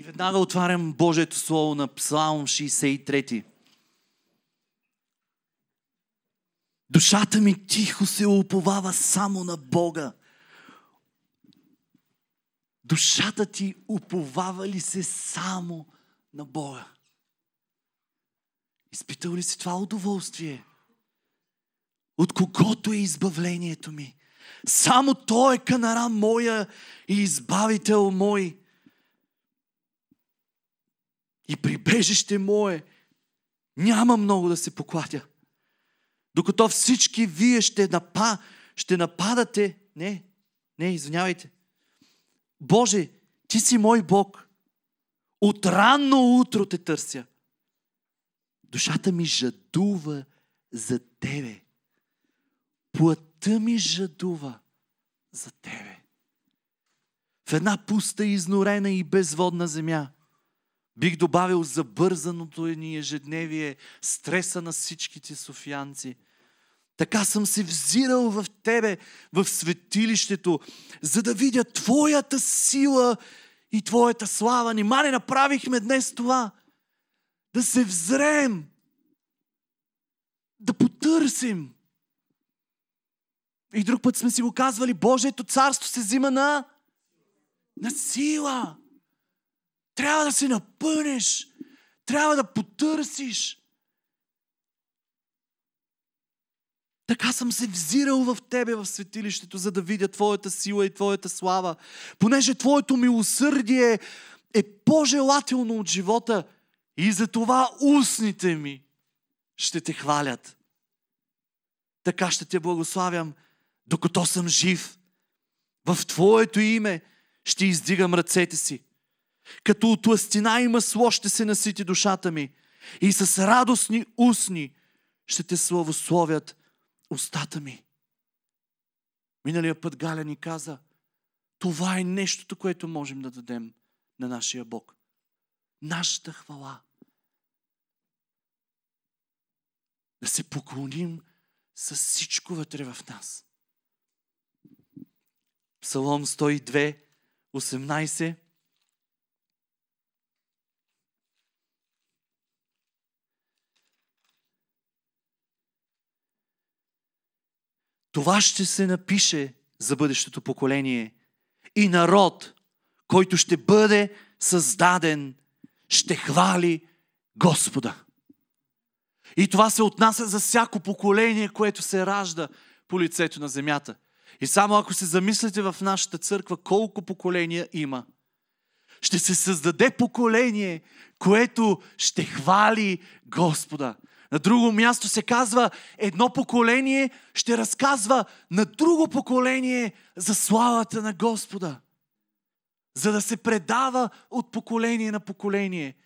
И веднага отварям Божието Слово на Псалм 63. Душата ми тихо се уповава само на Бога. Душата ти уповава ли се само на Бога? Изпитал ли си това удоволствие? От когото е избавлението ми? Само Той е канара моя и избавител мой. И прибежище мое няма много да се покладя. Докато всички вие ще, напа, ще нападате. Не, не, извинявайте. Боже, ти си мой Бог. От ранно утро те търся. Душата ми жадува за Тебе. Плътта ми жадува за Тебе. В една пуста, изнорена и безводна земя. Бих добавил забързаното ни ежедневие, стреса на всичките софиянци. Така съм се взирал в Тебе, в светилището, за да видя Твоята сила и Твоята слава. Нима не направихме днес това? Да се взрем, да потърсим. И друг път сме си го казвали, Божието царство се взима на, на сила. Трябва да се напънеш. Трябва да потърсиш. Така съм се взирал в Тебе в светилището, за да видя Твоята сила и Твоята слава. Понеже Твоето милосърдие е по-желателно от живота и за това устните ми ще Те хвалят. Така ще Те благославям, докато съм жив. В Твоето име ще издигам ръцете си. Като от ластина и масло ще се насити душата ми и с радостни устни ще те славословят устата ми. Миналия път Галя ни каза, това е нещото, което можем да дадем на нашия Бог. Нашата хвала. Да се поклоним с всичко вътре в нас. Псалом 102, 18. Това ще се напише за бъдещето поколение. И народ, който ще бъде създаден, ще хвали Господа. И това се отнася за всяко поколение, което се ражда по лицето на земята. И само ако се замислите в нашата църква колко поколения има, ще се създаде поколение, което ще хвали Господа. На друго място се казва, едно поколение ще разказва на друго поколение за славата на Господа. За да се предава от поколение на поколение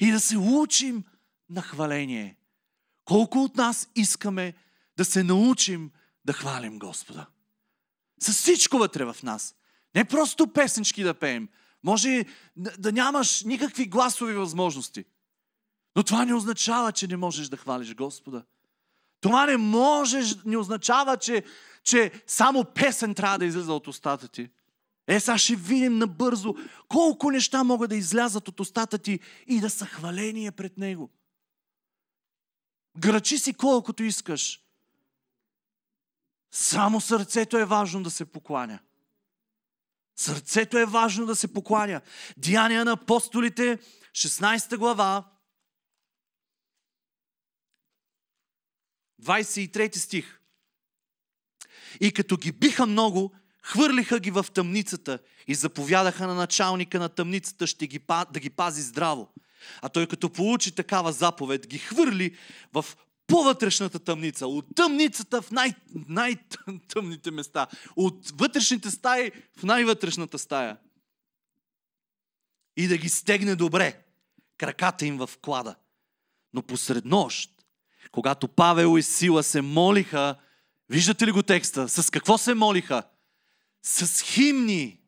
и да се учим на хваление. Колко от нас искаме да се научим да хвалим Господа? С всичко вътре в нас. Не просто песнички да пеем. Може да нямаш никакви гласови възможности. Но това не означава, че не можеш да хвалиш Господа. Това не можеш, не означава, че, че само песен трябва да излиза от устата ти. Е, сега ще видим набързо колко неща могат да излязат от устата ти и да са хваление пред Него. Грачи си колкото искаш. Само сърцето е важно да се покланя. Сърцето е важно да се покланя. Деяния на апостолите, 16 глава, 23 стих. И като ги биха много, хвърлиха ги в тъмницата и заповядаха на началника на тъмницата ще ги, да ги пази здраво. А той като получи такава заповед, ги хвърли в по-вътрешната тъмница, от тъмницата в най- най-тъмните места, от вътрешните стаи в най-вътрешната стая. И да ги стегне добре, краката им в клада. Но посред нощ, когато Павел и Сила се молиха, виждате ли го текста? С какво се молиха? С химни.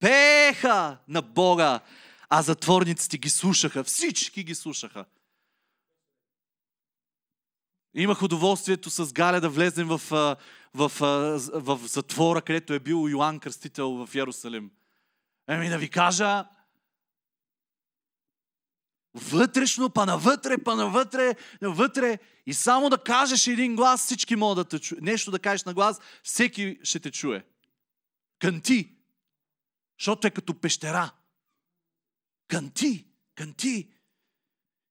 Пееха на Бога, а затворниците ги слушаха. Всички ги слушаха. Имах удоволствието с Галя да влезем в, в, в, в затвора, където е бил Йоанн Кръстител в Ярусалим. Еми да ви кажа, вътрешно, па навътре, па навътре, навътре. И само да кажеш един глас, всички могат да те чуят. Нещо да кажеш на глас, всеки ще те чуе. Канти. Защото е като пещера. Канти, канти.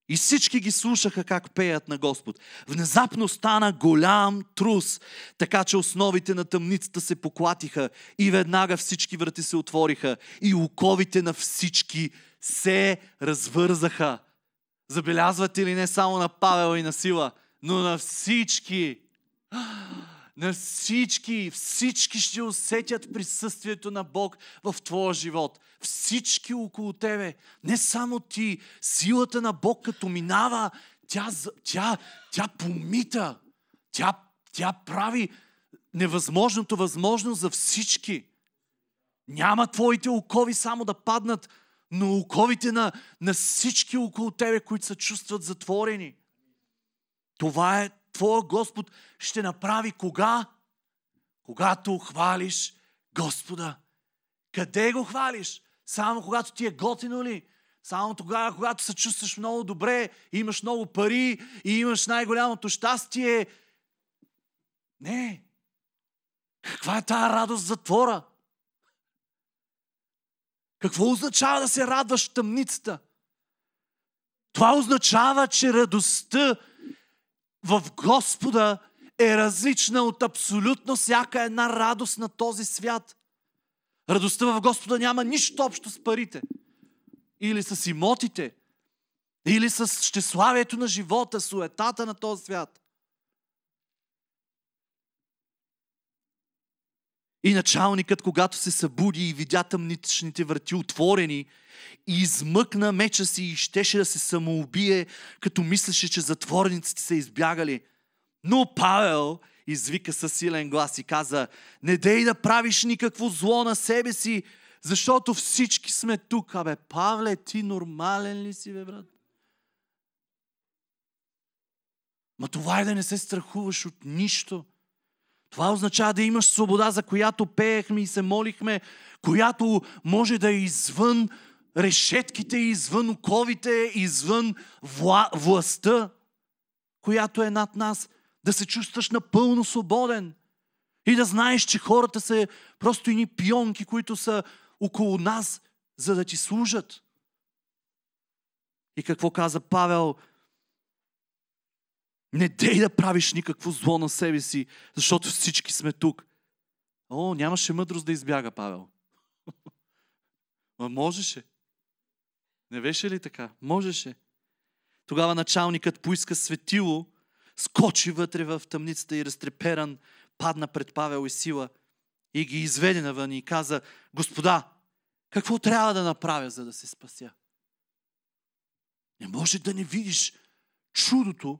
И всички ги слушаха как пеят на Господ. Внезапно стана голям трус, така че основите на тъмницата се поклатиха и веднага всички врати се отвориха и оковите на всички се развързаха. Забелязвате ли не само на Павел и на Сила, но на всички? На всички, всички ще усетят присъствието на Бог в твоя живот. Всички около тебе, не само ти. Силата на Бог като минава, тя, тя, тя помита. Тя, тя прави невъзможното възможно за всички. Няма твоите окови само да паднат, но оковите на, на всички около тебе, които се чувстват затворени. Това е Твоя Господ ще направи кога? Когато хвалиш Господа. Къде го хвалиш? Само когато ти е готино ли? Само тогава, когато се чувстваш много добре, имаш много пари и имаш най-голямото щастие. Не. Каква е тази радост затвора? Какво означава да се радваш в тъмницата? Това означава, че радостта в Господа е различна от абсолютно всяка една радост на този свят. Радостта в Господа няма нищо общо с парите. Или с имотите. Или с щеславието на живота, суетата на този свят. И началникът, когато се събуди и видя тъмничните врати отворени, и измъкна меча си и щеше да се самоубие, като мислеше, че затворниците са избягали. Но Павел извика със силен глас и каза, не дей да правиш никакво зло на себе си, защото всички сме тук. Абе, Павле, ти нормален ли си, бе, брат? Ма това е да не се страхуваш от нищо. Това означава да имаш свобода, за която пеехме и се молихме, която може да е извън решетките, извън оковите, извън вла, властта, която е над нас. Да се чувстваш напълно свободен. И да знаеш, че хората са просто ини пионки, които са около нас, за да ти служат. И какво каза Павел? Не дей да правиш никакво зло на себе си, защото всички сме тук. О, нямаше мъдрост да избяга Павел. Ма можеше. Не беше ли така? Можеше. Тогава началникът поиска светило, скочи вътре в тъмницата и разтреперан, падна пред Павел и Сила и ги изведе навън и каза, Господа, какво трябва да направя, за да се спася? Не може да не видиш чудото,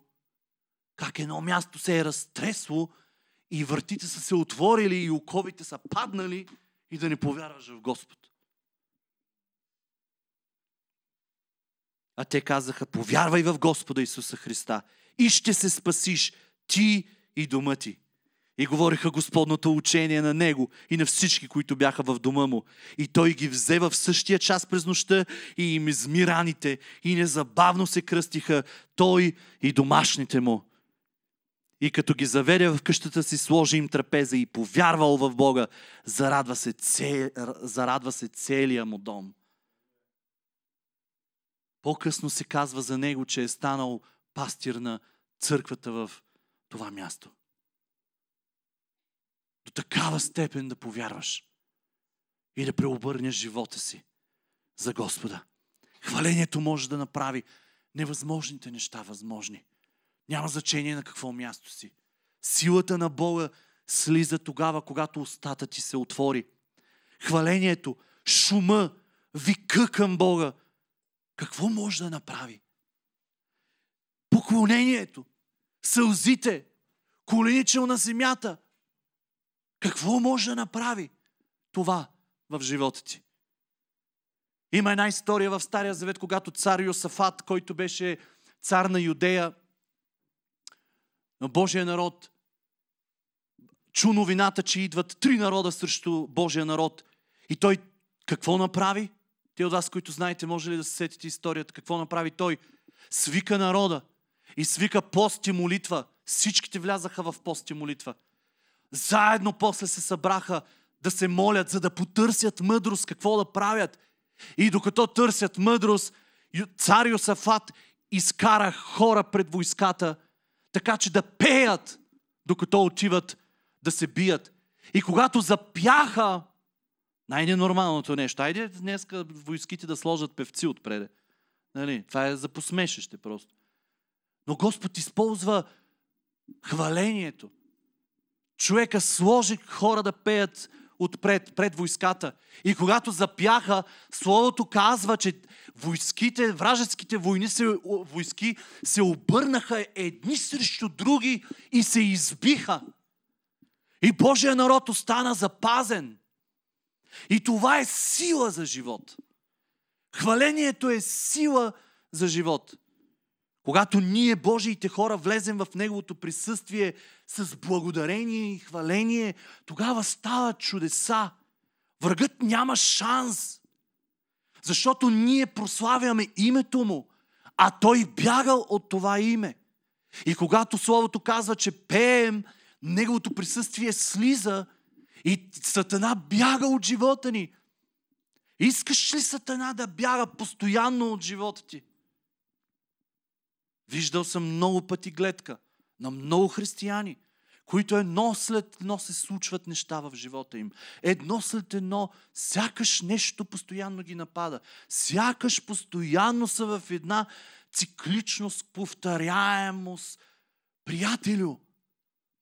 как едно място се е разтресло и вратите са се отворили и оковите са паднали и да не повярваш в Господ. А те казаха, повярвай в Господа Исуса Христа и ще се спасиш ти и дома ти. И говориха Господното учение на него и на всички, които бяха в дома му. И той ги взе в същия час през нощта и им изми раните и незабавно се кръстиха той и домашните му. И като ги заведе в къщата си, сложи им трапеза и повярвал в Бога, зарадва се, цел, зарадва се целия му дом. По-късно се казва за него, че е станал пастир на църквата в това място. До такава степен да повярваш и да преобърнеш живота си за Господа. Хвалението може да направи невъзможните неща възможни. Няма значение на какво място си. Силата на Бога слиза тогава, когато устата ти се отвори. Хвалението, шума, вика към Бога. Какво може да направи? Поклонението, сълзите, коленичел на земята. Какво може да направи това в живота ти? Има една история в Стария Завет, когато цар Йосафат, който беше цар на Юдея, на Божия народ, чу новината, че идват три народа срещу Божия народ. И той какво направи? Те от вас, които знаете, може ли да се сетите историята, какво направи той? Свика народа и свика пост и молитва. Всичките влязаха в пост и молитва. Заедно после се събраха да се молят, за да потърсят мъдрост, какво да правят. И докато търсят мъдрост, цар Йосафат изкара хора пред войската, така че да пеят, докато отиват да се бият. И когато запяха, най-ненормалното нещо, айде днес войските да сложат певци отпреде. Нали? Това е за посмешеще просто. Но Господ използва хвалението. Човека сложи хора да пеят отпред, пред войската. И когато запяха, Словото казва, че войските, вражеските войни се, войски се обърнаха едни срещу други и се избиха. И Божия народ остана запазен. И това е сила за живот. Хвалението е сила за живот. Когато ние, Божиите хора, влезем в Неговото присъствие с благодарение и хваление, тогава стават чудеса. Врагът няма шанс. Защото ние прославяме името му, а той бягал от това име. И когато Словото казва, че пеем, Неговото присъствие слиза и Сатана бяга от живота ни. Искаш ли Сатана да бяга постоянно от живота ти? Виждал съм много пъти гледка на много християни, които едно след едно се случват неща в живота им. Едно след едно, сякаш нещо постоянно ги напада. Сякаш постоянно са в една цикличност, повторяемост. Приятелю,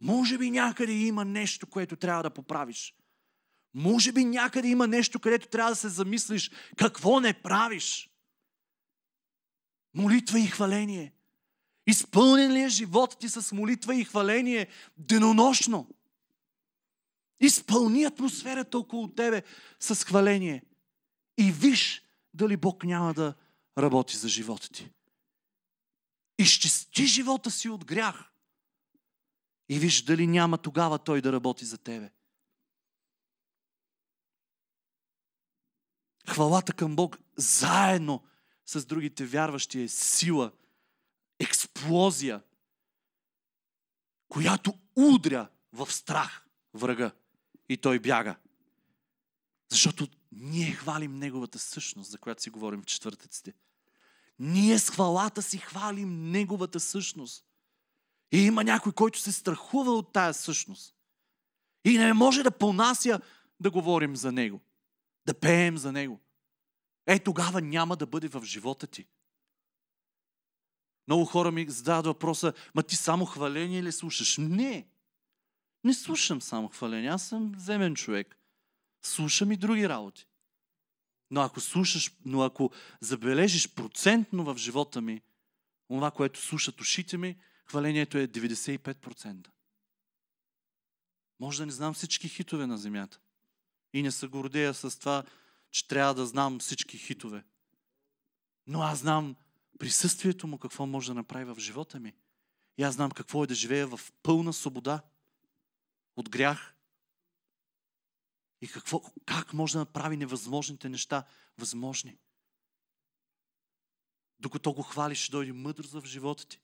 може би някъде има нещо, което трябва да поправиш. Може би някъде има нещо, където трябва да се замислиш какво не правиш. Молитва и хваление. Изпълнен ли е живота ти с молитва и хваление денонощно? Изпълни атмосферата около тебе с хваление. И виж дали Бог няма да работи за живота ти. Изчисти живота си от грях. И виж дали няма тогава Той да работи за тебе. Хвалата към Бог заедно с другите вярващи е сила – експлозия, която удря в страх врага и той бяга. Защото ние хвалим Неговата същност, за която си говорим в четвъртъците. Ние с хвалата си хвалим Неговата същност. И има някой, който се страхува от тая същност. И не може да понася да говорим за Него. Да пеем за Него. Е, тогава няма да бъде в живота ти. Много хора ми задават въпроса, ма ти само хваление ли слушаш? Не. Не слушам само хваление. Аз съм земен човек. Слушам и други работи. Но ако слушаш, но ако забележиш процентно в живота ми, това, което слушат ушите ми, хвалението е 95%. Може да не знам всички хитове на земята. И не се гордея с това, че трябва да знам всички хитове. Но аз знам присъствието му какво може да направи в живота ми. И аз знам какво е да живея в пълна свобода от грях. И какво, как може да направи невъзможните неща възможни. Докато го хвалиш, ще дойде мъдрост в живота ти.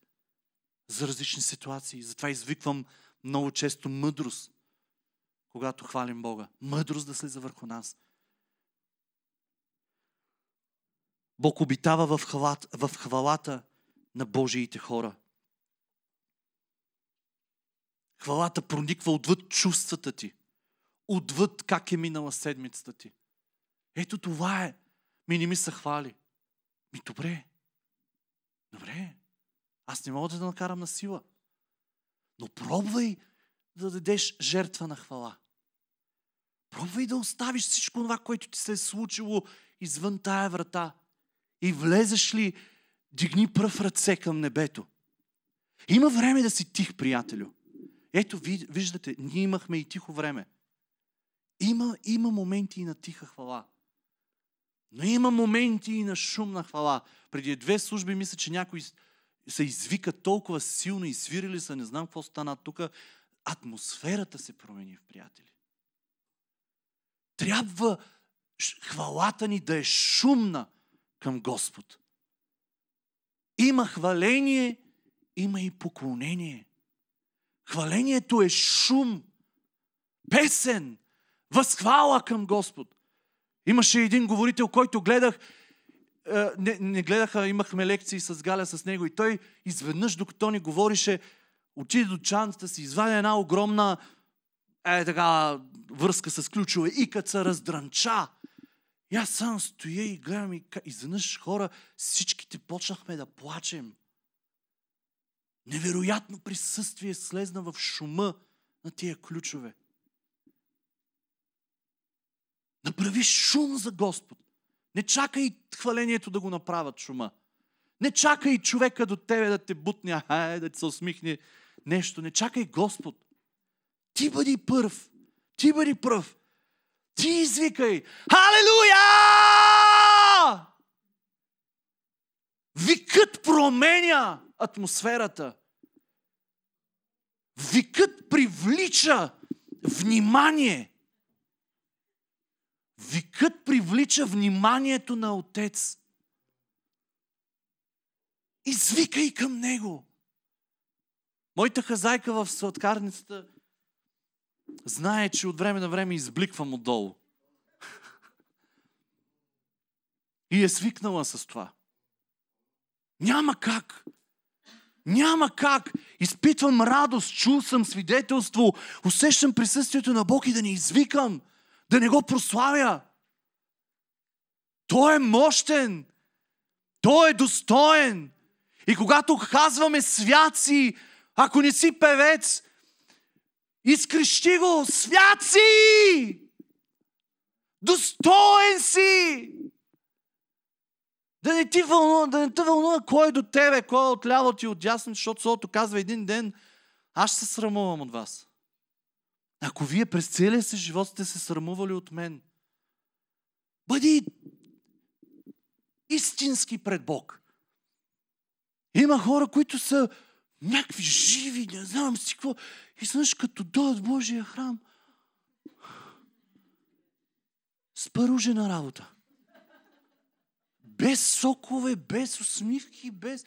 За различни ситуации. Затова извиквам много често мъдрост, когато хвалим Бога. Мъдрост да слиза върху нас. Бог обитава в, хвалата, в хвалата на Божиите хора. Хвалата прониква отвъд чувствата ти. Отвъд как е минала седмицата ти. Ето това е. Ми не ми се хвали. Ми добре. Добре. Аз не мога да накарам на сила. Но пробвай да дадеш жертва на хвала. Пробвай да оставиш всичко това, което ти се е случило извън тая врата и влезеш ли, дигни пръв ръце към небето. Има време да си тих, приятелю. Ето, виждате, ние имахме и тихо време. Има, има моменти и на тиха хвала. Но има моменти и на шумна хвала. Преди две служби мисля, че някои се извика толкова силно и свирили са, не знам какво стана тук. Атмосферата се промени в приятели. Трябва хвалата ни да е шумна към Господ. Има хваление, има и поклонение. Хвалението е шум, песен, възхвала към Господ. Имаше един говорител, който гледах, е, не, не гледаха, имахме лекции с Галя с него и той изведнъж, докато ни говорише, отиде до чантата си, извади една огромна е така връзка с ключове и като се раздранча. И аз сам стоя и гледам и изведнъж хора, всичките почнахме да плачем. Невероятно присъствие слезна в шума на тия ключове. Направи шум за Господ. Не чакай хвалението да го направят шума. Не чакай човека до тебе да те бутне, ай, да ти се усмихне нещо. Не чакай Господ. Ти бъди първ. Ти бъди пръв. Ти извикай. Халелуя! Викът променя атмосферата. Викът привлича внимание. Викът привлича вниманието на Отец. Извикай към Него. Моята хазайка в сладкарницата знае, че от време на време избликвам отдолу. И е свикнала с това. Няма как. Няма как. Изпитвам радост, чул съм свидетелство, усещам присъствието на Бог и да не извикам, да не го прославя. Той е мощен. Той е достоен. И когато казваме свяци, ако не си певец, изкрещи го, свят си! Достоен си! Да не ти вълнува, да не те вълнува кой е до тебе, кой е отляво ти отясно, защото Словото казва един ден, аз се срамувам от вас. Ако вие през целия си живот сте се срамували от мен, бъди истински пред Бог. Има хора, които са някакви живи, не знам си какво. И знаеш, като дойдат Божия храм, спаружена работа. Без сокове, без усмивки, без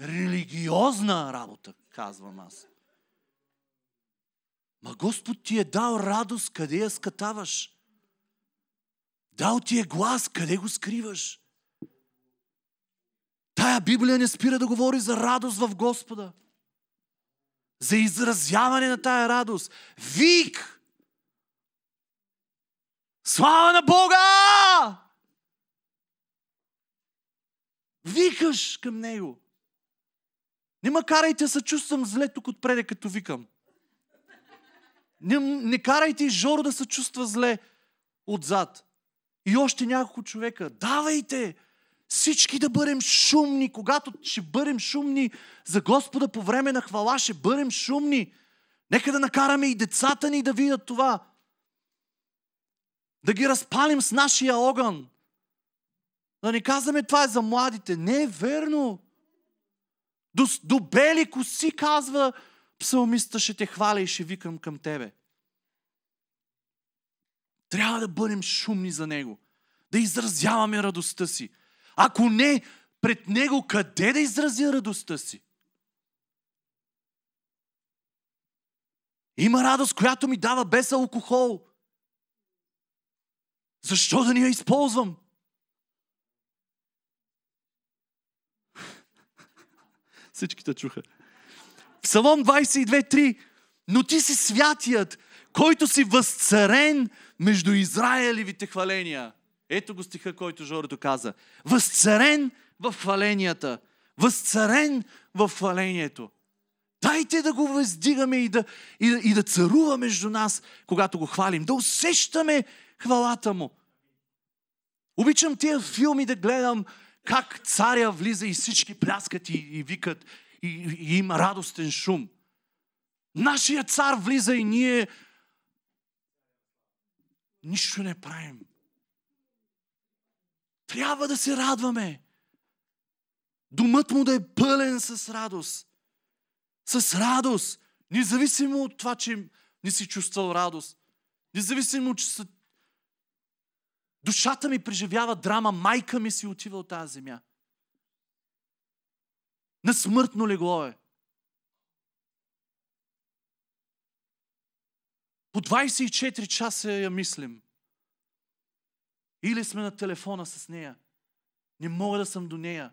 религиозна работа, казвам аз. Ма Господ ти е дал радост, къде я скатаваш? Дал ти е глас, къде го скриваш? Тая Библия не спира да говори за радост в Господа. За изразяване на тая радост. Вик! Слава на Бога! Викаш към Него. Не ма карайте се чувствам зле тук отпреде, като викам. Не, не карайте Жоро да се чувства зле отзад. И още няколко човека. Давайте! Всички да бъдем шумни. Когато ще бъдем шумни за Господа по време на хвала, ще бъдем шумни. Нека да накараме и децата ни да видят това. Да ги разпалим с нашия огън. Да не казваме това е за младите. Не е верно. До, до бели коси казва псалмиста ще те хваля и ще викам към тебе. Трябва да бъдем шумни за Него. Да изразяваме радостта си. Ако не, пред Него къде да изразя радостта си? Има радост, която ми дава без алкохол. Защо да ни я използвам? Всичките чуха. Псалом 22.3 Но ти си святият, който си възцарен между Израелевите хваления. Ето го стиха, който Жорито каза. Възцарен в хваленията. Възцарен в хвалението. Дайте да го въздигаме и да, и, и да царува между нас, когато го хвалим. Да усещаме хвалата му. Обичам тия филми да гледам как царя влиза и всички пляскат и, и викат и, и има радостен шум. Нашия цар влиза и ние нищо не правим. Трябва да се радваме. Думът му да е пълен с радост. С радост. Независимо от това, че не си чувствал радост. Независимо, че са Душата ми преживява драма. Майка ми си отива от тази земя. На смъртно легло е. По 24 часа я мислим. Или сме на телефона с нея. Не мога да съм до нея.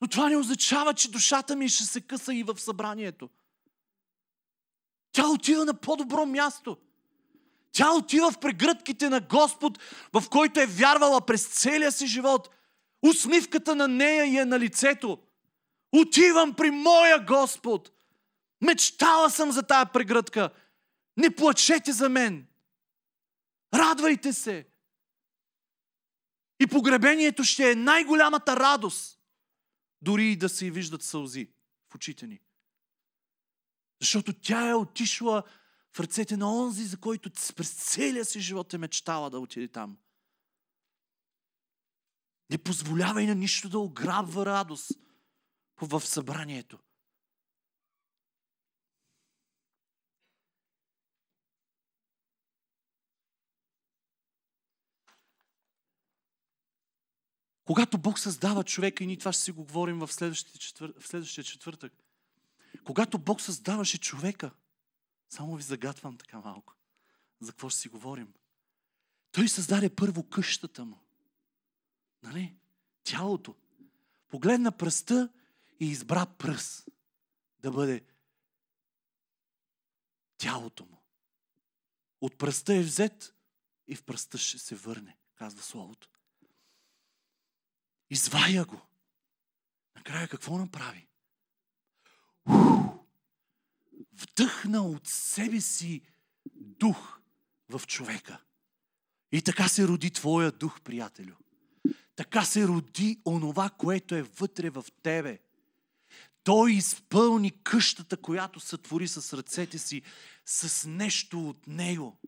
Но това не означава, че душата ми ще се къса и в събранието. Тя отива на по-добро място. Тя отива в прегръдките на Господ, в който е вярвала през целия си живот. Усмивката на нея е на лицето. Отивам при моя Господ. Мечтала съм за тая прегръдка. Не плачете за мен. Радвайте се. И погребението ще е най-голямата радост. Дори и да се виждат сълзи в очите ни. Защото тя е отишла в ръцете на онзи, за който през целия си живот е мечтала да отиде там. Не позволявай на нищо да ограбва радост в събранието. Когато Бог създава човека, и ние това ще си го говорим в следващия, четвър... в следващия четвъртък, когато Бог създаваше човека, само ви загатвам така малко, за какво ще си говорим. Той създаде първо къщата му. Нали? Тялото. Погледна пръста и избра пръст да бъде тялото му. От пръста е взет и в пръста ще се върне, казва Словото. Извая го. Накрая какво направи? Вдъхна от себе си дух в човека. И така се роди твоя дух, приятелю. Така се роди онова, което е вътре в тебе. Той изпълни къщата, която сътвори с ръцете си, с нещо от него.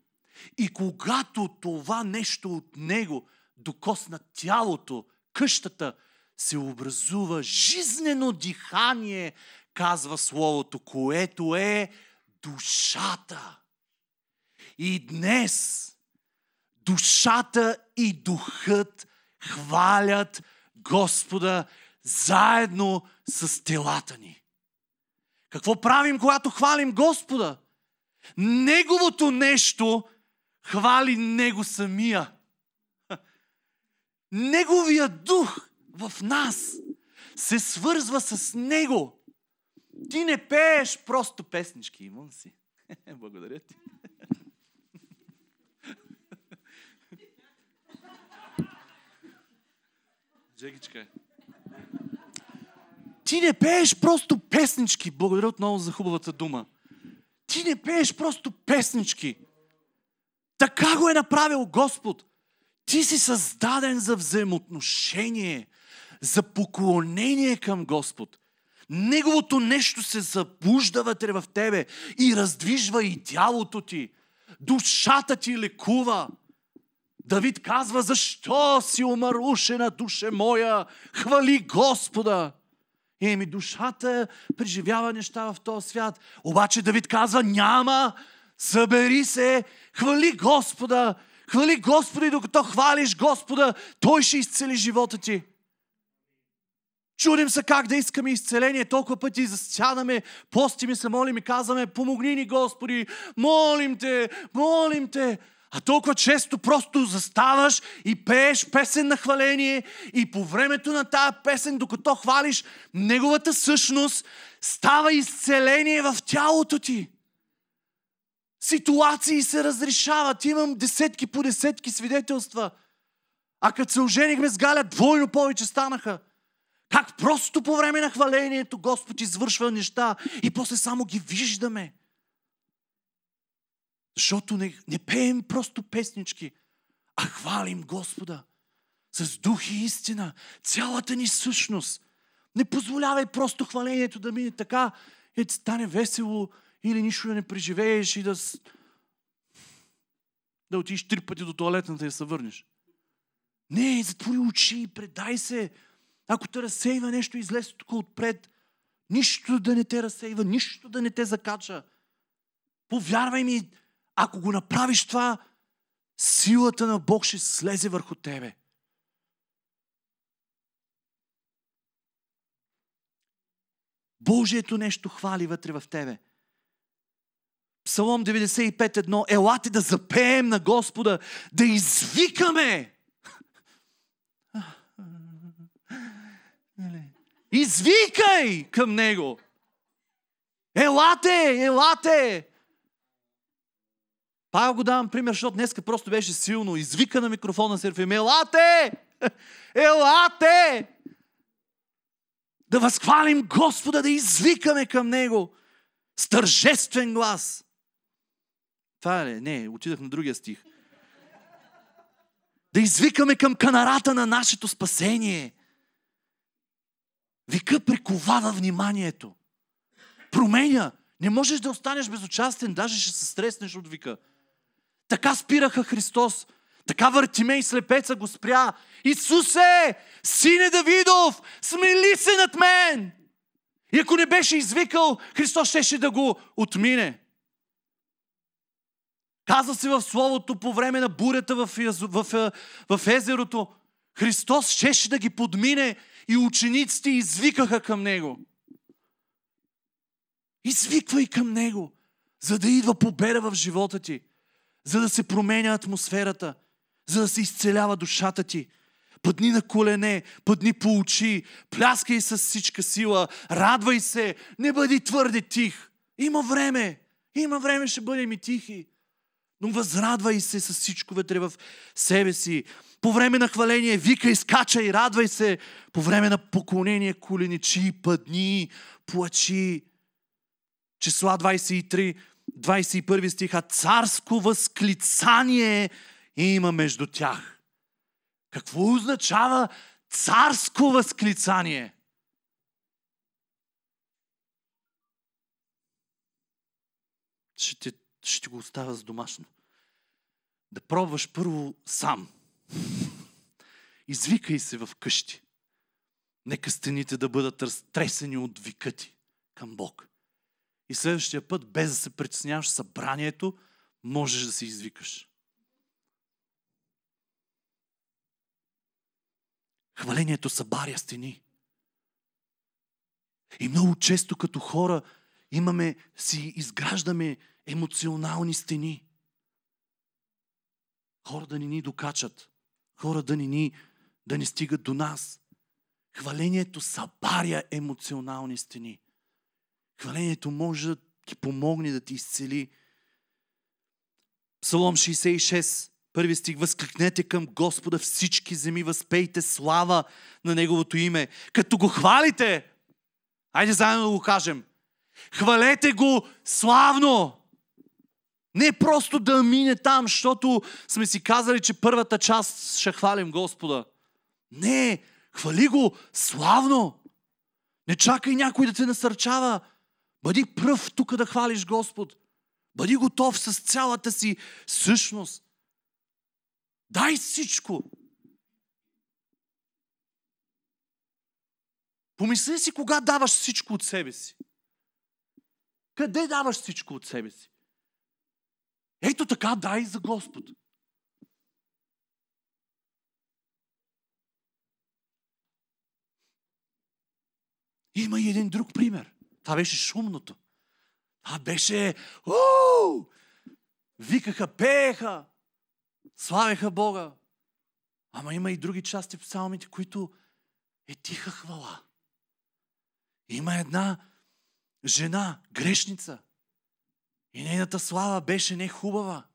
И когато това нещо от него докосна тялото, къщата се образува жизнено дихание, казва Словото, което е душата. И днес душата и духът хвалят Господа заедно с телата ни. Какво правим, когато хвалим Господа? Неговото нещо хвали Него самия. Неговия дух в нас се свързва с Него. Ти не пееш просто песнички, имам си. Благодаря ти. Джегичка. Ти не пееш просто песнички. Благодаря отново за хубавата дума. Ти не пееш просто песнички. Така го е направил Господ. Ти си създаден за взаимоотношение, за поклонение към Господ. Неговото нещо се забужда вътре в тебе и раздвижва и тялото ти. Душата ти лекува. Давид казва, защо си умарушена, душе моя? Хвали Господа! Еми, душата преживява неща в този свят. Обаче Давид казва, няма, събери се, хвали Господа, хвали Господа и докато хвалиш Господа, Той ще изцели живота ти. Чудим се как да искаме изцеление. Толкова пъти засядаме, постим и се молим и казваме, помогни ни Господи, молим те, молим те. А толкова често просто заставаш и пееш песен на хваление и по времето на тая песен, докато хвалиш неговата същност, става изцеление в тялото ти. Ситуации се разрешават. Имам десетки по десетки свидетелства. А като се оженихме с Галя, двойно повече станаха. Как просто по време на хвалението Господ извършва неща и после само ги виждаме. Защото не, не пеем просто песнички, а хвалим Господа с дух и истина, цялата ни същност. Не позволявай просто хвалението да мине така, е да стане весело или нищо да не преживееш и да, да отидеш три пъти до туалетната и да се върнеш. Не, затвори очи предай се. Ако те разсейва нещо, излез тук отпред. Нищо да не те разсейва, нищо да не те закача. Повярвай ми, ако го направиш това, Силата на Бог ще слезе върху тебе. Божието нещо хвали вътре в тебе. Псалом 95.1 Елате да запеем на Господа, да извикаме. Извикай към Него. Елате, елате! Павел го давам пример, защото днеска просто беше силно. Извика на микрофона Серафим. Елате! Елате! Да възхвалим Господа, да извикаме към Него с тържествен глас. Това е, не, отидах на другия стих. Да извикаме към канарата на нашето спасение. Вика приковава вниманието. Променя. Не можеш да останеш безучастен, даже ще се стреснеш от вика. Така спираха Христос. Така Въртимей слепеца го спря. Исусе, сине Давидов, смели се над мен! И ако не беше извикал, Христос щеше да го отмине. Каза се в Словото по време на бурята в, в, в, в езерото. Христос щеше да ги подмине и учениците извикаха към Него. Извиквай към Него, за да идва победа в живота ти, за да се променя атмосферата, за да се изцелява душата ти. Пъдни на колене, пъдни по очи, пляскай с всичка сила, радвай се, не бъди твърде тих. Има време, има време, ще бъдем и тихи. Но възрадвай се с всичко вътре в себе си. По време на хваление викай, скачай, радвай се. По време на поклонение коленичи, пъдни, плачи. Числа 23, 21 стиха. Царско възклицание има между тях. Какво означава царско възклицание? Ще, ще го оставя с домашно. Да пробваш първо сам. Извикай се в къщи. Нека стените да бъдат разтресени от вика ти към Бог. И следващия път, без да се притесняваш събранието, можеш да се извикаш. Хвалението събаря стени. И много често като хора имаме, си изграждаме емоционални стени. Хора да ни ни докачат. Хора да ни, ни да ни стигат до нас. Хвалението събаря емоционални стени. Хвалението може да ти помогне да ти изцели. Псалом 66, първи стих. Възкликнете към Господа всички земи, възпейте слава на Неговото име. Като го хвалите, айде заедно да го кажем. Хвалете го славно! Не просто да мине там, защото сме си казали, че първата част ще хвалим Господа. Не, хвали го славно. Не чакай някой да те насърчава. Бъди пръв тук да хвалиш Господ. Бъди готов с цялата си същност. Дай всичко. Помисли си кога даваш всичко от себе си. Къде даваш всичко от себе си? Ето така дай за Господ. Има и един друг пример. Това беше шумното. Това беше... Уу! Викаха, пееха, славяха Бога. Ама има и други части в псалмите, които е тиха хвала. Има една жена, грешница, и нейната слава беше не хубава.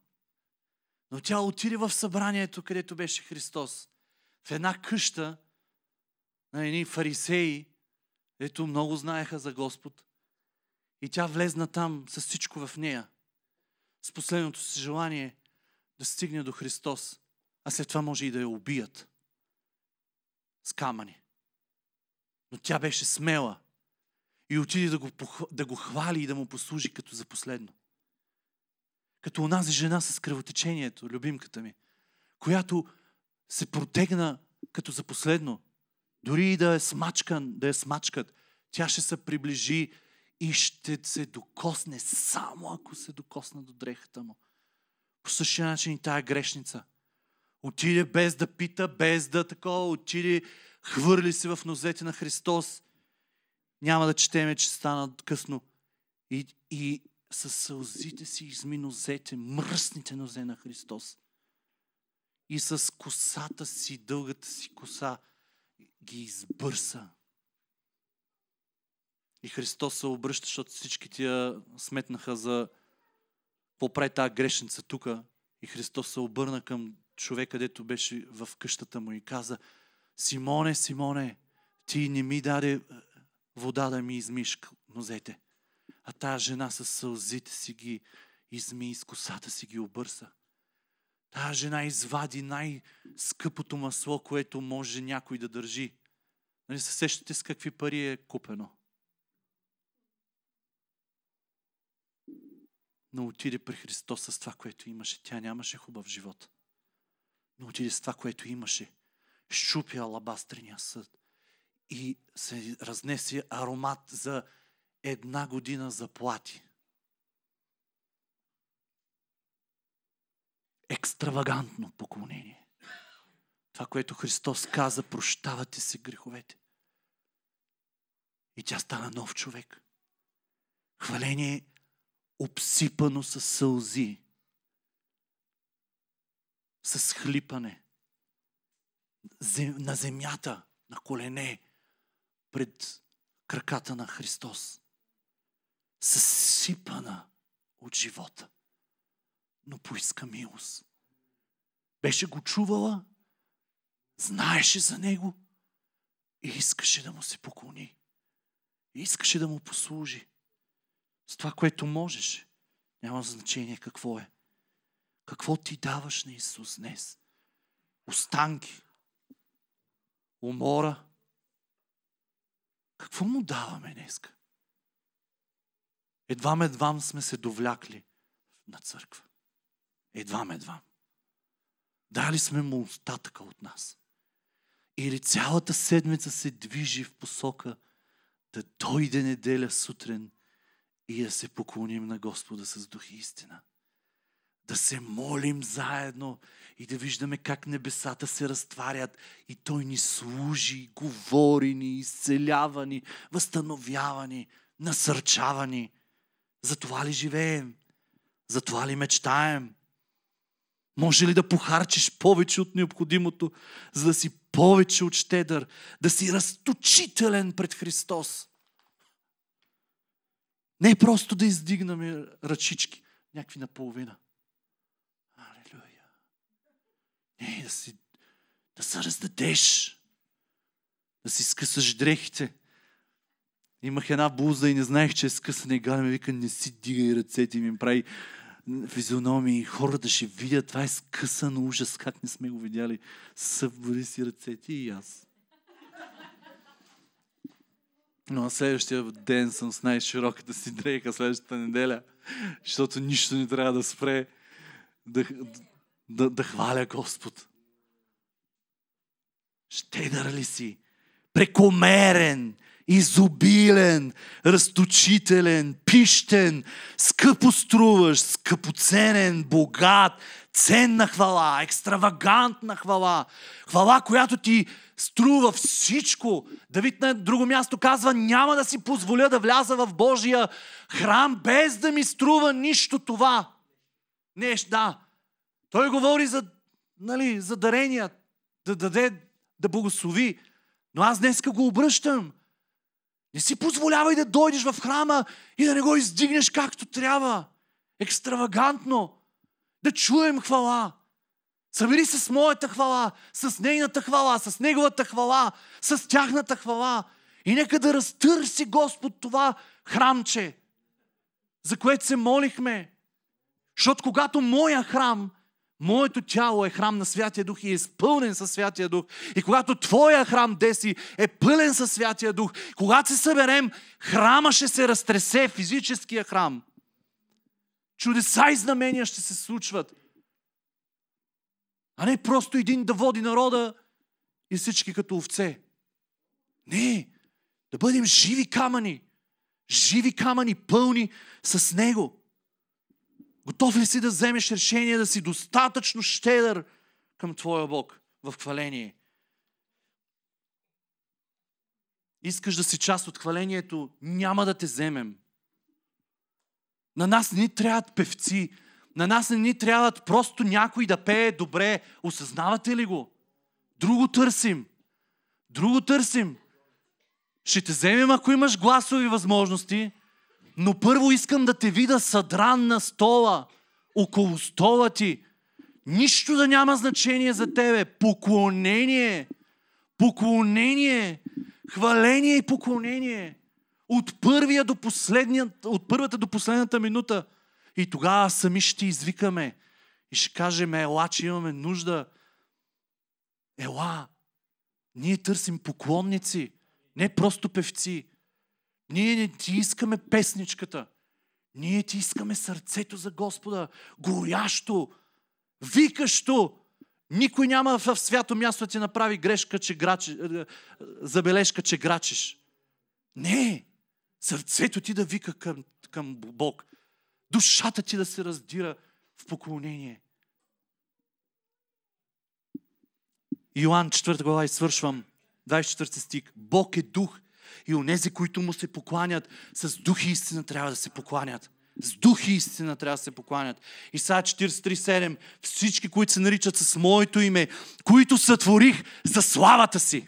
Но тя отиде в събранието, където беше Христос. В една къща на едни фарисеи, ето много знаеха за Господ. И тя влезна там с всичко в нея. С последното си желание да стигне до Христос. А след това може и да я убият. С камъни. Но тя беше смела. И отиде да го, да го хвали и да му послужи като за последно. Като онази жена с кръвотечението, любимката ми, която се протегна като за последно. Дори и да е смачкан, да е смачкат, тя ще се приближи и ще се докосне само ако се докосна до дрехата му. По същия начин и тая грешница. Отиде без да пита, без да такова, отиде, хвърли се в нозете на Христос. Няма да четеме, че стана късно. И, и с сълзите си изми нозете, мръсните нозе на Христос. И с косата си, дългата си коса, ги избърса. И Христос се обръща, защото всички тия сметнаха за какво прави тази грешница тук. И Христос се обърна към човека, дето беше в къщата му и каза, Симоне, Симоне, ти не ми даде вода да ми измиш нозете. А тая жена с сълзите си ги изми и с косата си ги обърса. Тая жена извади най-скъпото масло, което може някой да държи. Нали се сещате с какви пари е купено? Но отиде при Христос с това, което имаше. Тя нямаше хубав живот. Но отиде с това, което имаше. Щупи алабастрения съд. И се разнесе аромат за една година заплати. Екстравагантно поклонение. Това, което Христос каза, прощавате се греховете. И тя стана нов човек. Хваление обсипано с сълзи, с хлипане, на земята, на колене, пред краката на Христос. Съсипана от живота, но поиска милост. Беше го чувала, знаеше за него и искаше да му се поклони. И искаше да му послужи с това, което можеш. Няма значение какво е. Какво ти даваш на Исус днес? Останки, умора. Какво му даваме днеска? Едва едвам сме се довлякли на църква. Едва едвам. Дали сме му остатъка от нас. Или цялата седмица се движи в посока да дойде неделя сутрин и да се поклоним на Господа с дух и истина. Да се молим заедно и да виждаме как небесата се разтварят и Той ни служи, говори ни, изцелява ни, възстановява ни, насърчава ни. За това ли живеем? За това ли мечтаем? Може ли да похарчиш повече от необходимото, за да си повече от щедър, да си разточителен пред Христос? Не е просто да издигнаме ръчички, някакви наполовина. Алелуя. Не, да, си, да се раздадеш, да си скъсаш дрехите. Имах една блуза и не знаех, че е скъсана и Галя ми вика, не си дигай ръцете ми прави физиономии. Хората ще видят, това е скъсан ужас, как не сме го видяли. Събори си ръцете и аз. Но на следващия ден съм с най-широката си дрейка следващата неделя, защото нищо не трябва да спре да, да, да хваля Господ. Щедър ли си? Прекомерен, изобилен, разточителен, пищен, скъпоструваш, скъпоценен, богат, ценна хвала, екстравагантна хвала, хвала, която ти струва всичко. Давид на друго място казва, няма да си позволя да вляза в Божия храм, без да ми струва нищо това. Не, да. Той говори за, нали, за дарения, да даде, да благослови. Но аз днеска го обръщам. Не си позволявай да дойдеш в храма и да не го издигнеш както трябва. Екстравагантно. Да чуем хвала. Събери се с моята хвала, с нейната хвала, с неговата хвала, с тяхната хвала. И нека да разтърси Господ това храмче, за което се молихме. Защото когато моя храм, моето тяло е храм на Святия Дух и е изпълнен със Святия Дух, и когато твоя храм, Деси, е пълен със Святия Дух, когато се съберем, храма ще се разтресе, физическия храм. Чудеса и знамения ще се случват. А не просто един да води народа и всички като овце. Не, да бъдем живи камъни. Живи камъни, пълни с Него. Готов ли си да вземеш решение да си достатъчно щедър към Твоя Бог в хваление? Искаш да си част от хвалението, няма да те вземем. На нас не ни трябват певци, на нас не ни трябват просто някой да пее добре. Осъзнавате ли го? Друго търсим. Друго търсим. Ще те вземем, ако имаш гласови възможности, но първо искам да те видя съдран на стола, около стола ти. Нищо да няма значение за тебе. Поклонение. Поклонение. Хваление и поклонение. От, първия до последния, от първата до последната минута. И тогава сами ще извикаме. И ще кажем, ела, че имаме нужда. Ела. Ние търсим поклонници. Не просто певци. Ние не ти искаме песничката. Ние ти искаме сърцето за Господа. Горящо. Викащо. Никой няма в свято място да ти направи грешка, че грачи, е, забележка, че грачиш. Не! Сърцето ти да вика към, към Бог. Душата ти да се раздира в поклонение. Йоан 4 глава и свършвам. 24 стих. Бог е дух и онези, които му се покланят, с дух и истина трябва да се покланят. С дух и истина трябва да се покланят. Исаия 43.7 Всички, които се наричат с моето име, които сътворих за славата си.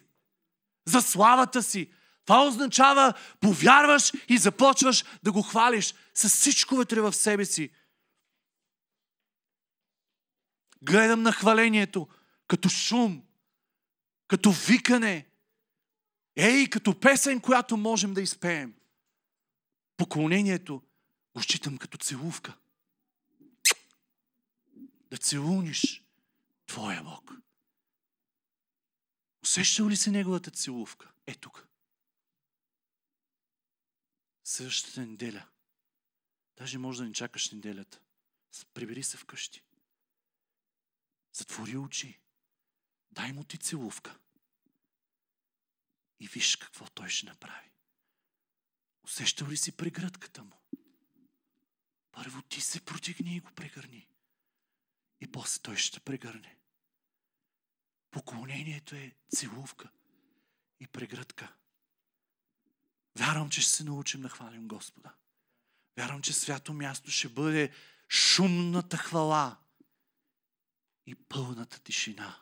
За славата си. Това означава, повярваш и започваш да го хвалиш с всичко вътре в себе си. Гледам на хвалението като шум, като викане, ей, като песен, която можем да изпеем. Поклонението го считам като целувка. Да целуниш Твоя Бог. Усещал ли си неговата целувка? Е тук. Същата неделя. Даже може да не чакаш неделята. Прибери се вкъщи. Затвори очи. Дай му ти целувка. И виж какво той ще направи. Усещал ли си прегръдката му? Първо ти се протигни и го прегърни. И после той ще прегърне. Поклонението е целувка и прегръдка. Вярвам, че ще се научим да хвалим Господа. Вярвам, че свято място ще бъде шумната хвала и пълната тишина.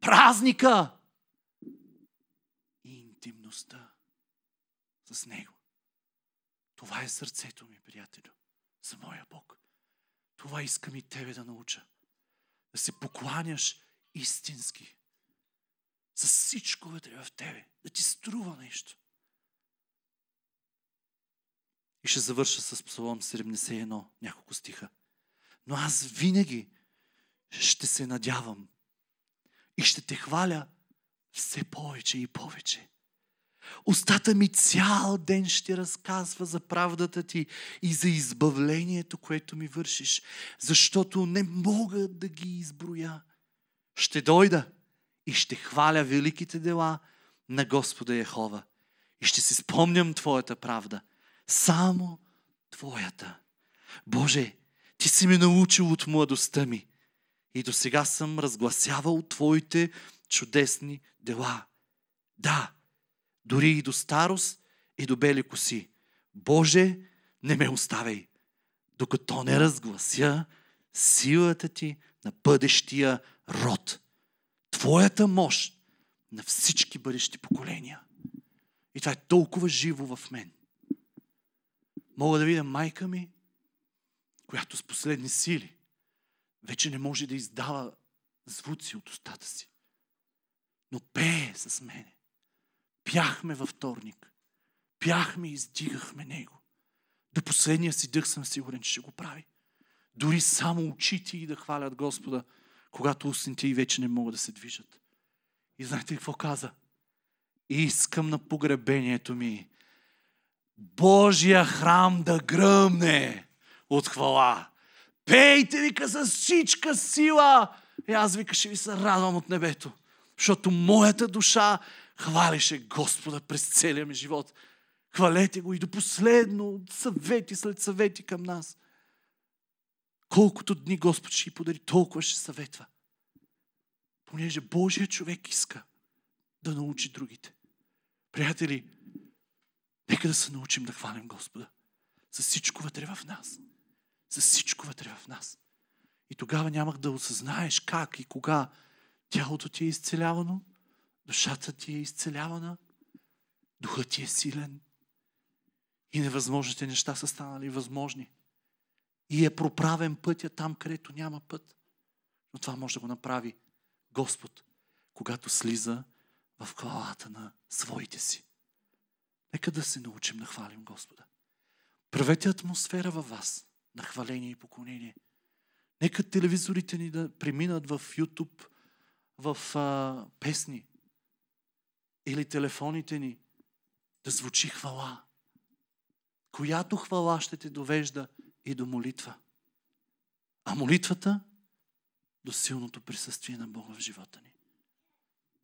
Празника интимността с Него. Това е сърцето ми, приятелю, за моя Бог. Това искам и тебе да науча. Да се покланяш истински. За всичко вътре в тебе. Да ти струва нещо. И ще завърша с Псалом 71, няколко стиха. Но аз винаги ще се надявам и ще те хваля все повече и повече. Устата ми цял ден ще разказва за правдата ти и за избавлението, което ми вършиш, защото не мога да ги изброя. Ще дойда и ще хваля великите дела на Господа Яхова и ще си спомням Твоята правда. Само Твоята. Боже, Ти си ме научил от младостта ми и до сега съм разгласявал Твоите чудесни дела. Да, дори и до старост и до бели коси. Боже, не ме оставяй, докато не разглася силата ти на бъдещия род. Твоята мощ на всички бъдещи поколения. И това е толкова живо в мен. Мога да видя майка ми, която с последни сили вече не може да издава звуци от устата си. Но пее с мене. Пяхме във вторник. Пяхме и издигахме Него. До последния си дъх съм сигурен, че ще го прави. Дори само очите и да хвалят Господа, когато устните и вече не могат да се движат. И знаете какво каза? Искам на погребението ми Божия храм да гръмне от хвала. Пейте, вика, с всичка сила. И аз, вика, ще ви се радвам от небето. Защото моята душа хвалише Господа през целия ми живот. Хвалете го и до последно, съвети след съвети към нас. Колкото дни Господ ще й подари, толкова ще съветва. Понеже Божия човек иска да научи другите. Приятели, нека да се научим да хвалим Господа. С всичко вътре в нас. С всичко вътре в нас. И тогава нямах да осъзнаеш как и кога тялото ти е изцелявано, душата ти е изцелявана, духът ти е силен и невъзможните неща са станали възможни. И е проправен пътя там, където няма път. Но това може да го направи Господ, когато слиза в хвалата на своите си. Нека да се научим да хвалим Господа. Правете атмосфера във вас на хваление и поклонение. Нека телевизорите ни да преминат в YouTube, в а, песни. Или телефоните ни да звучи хвала. Която хвала ще те довежда и до молитва. А молитвата до силното присъствие на Бога в живота ни.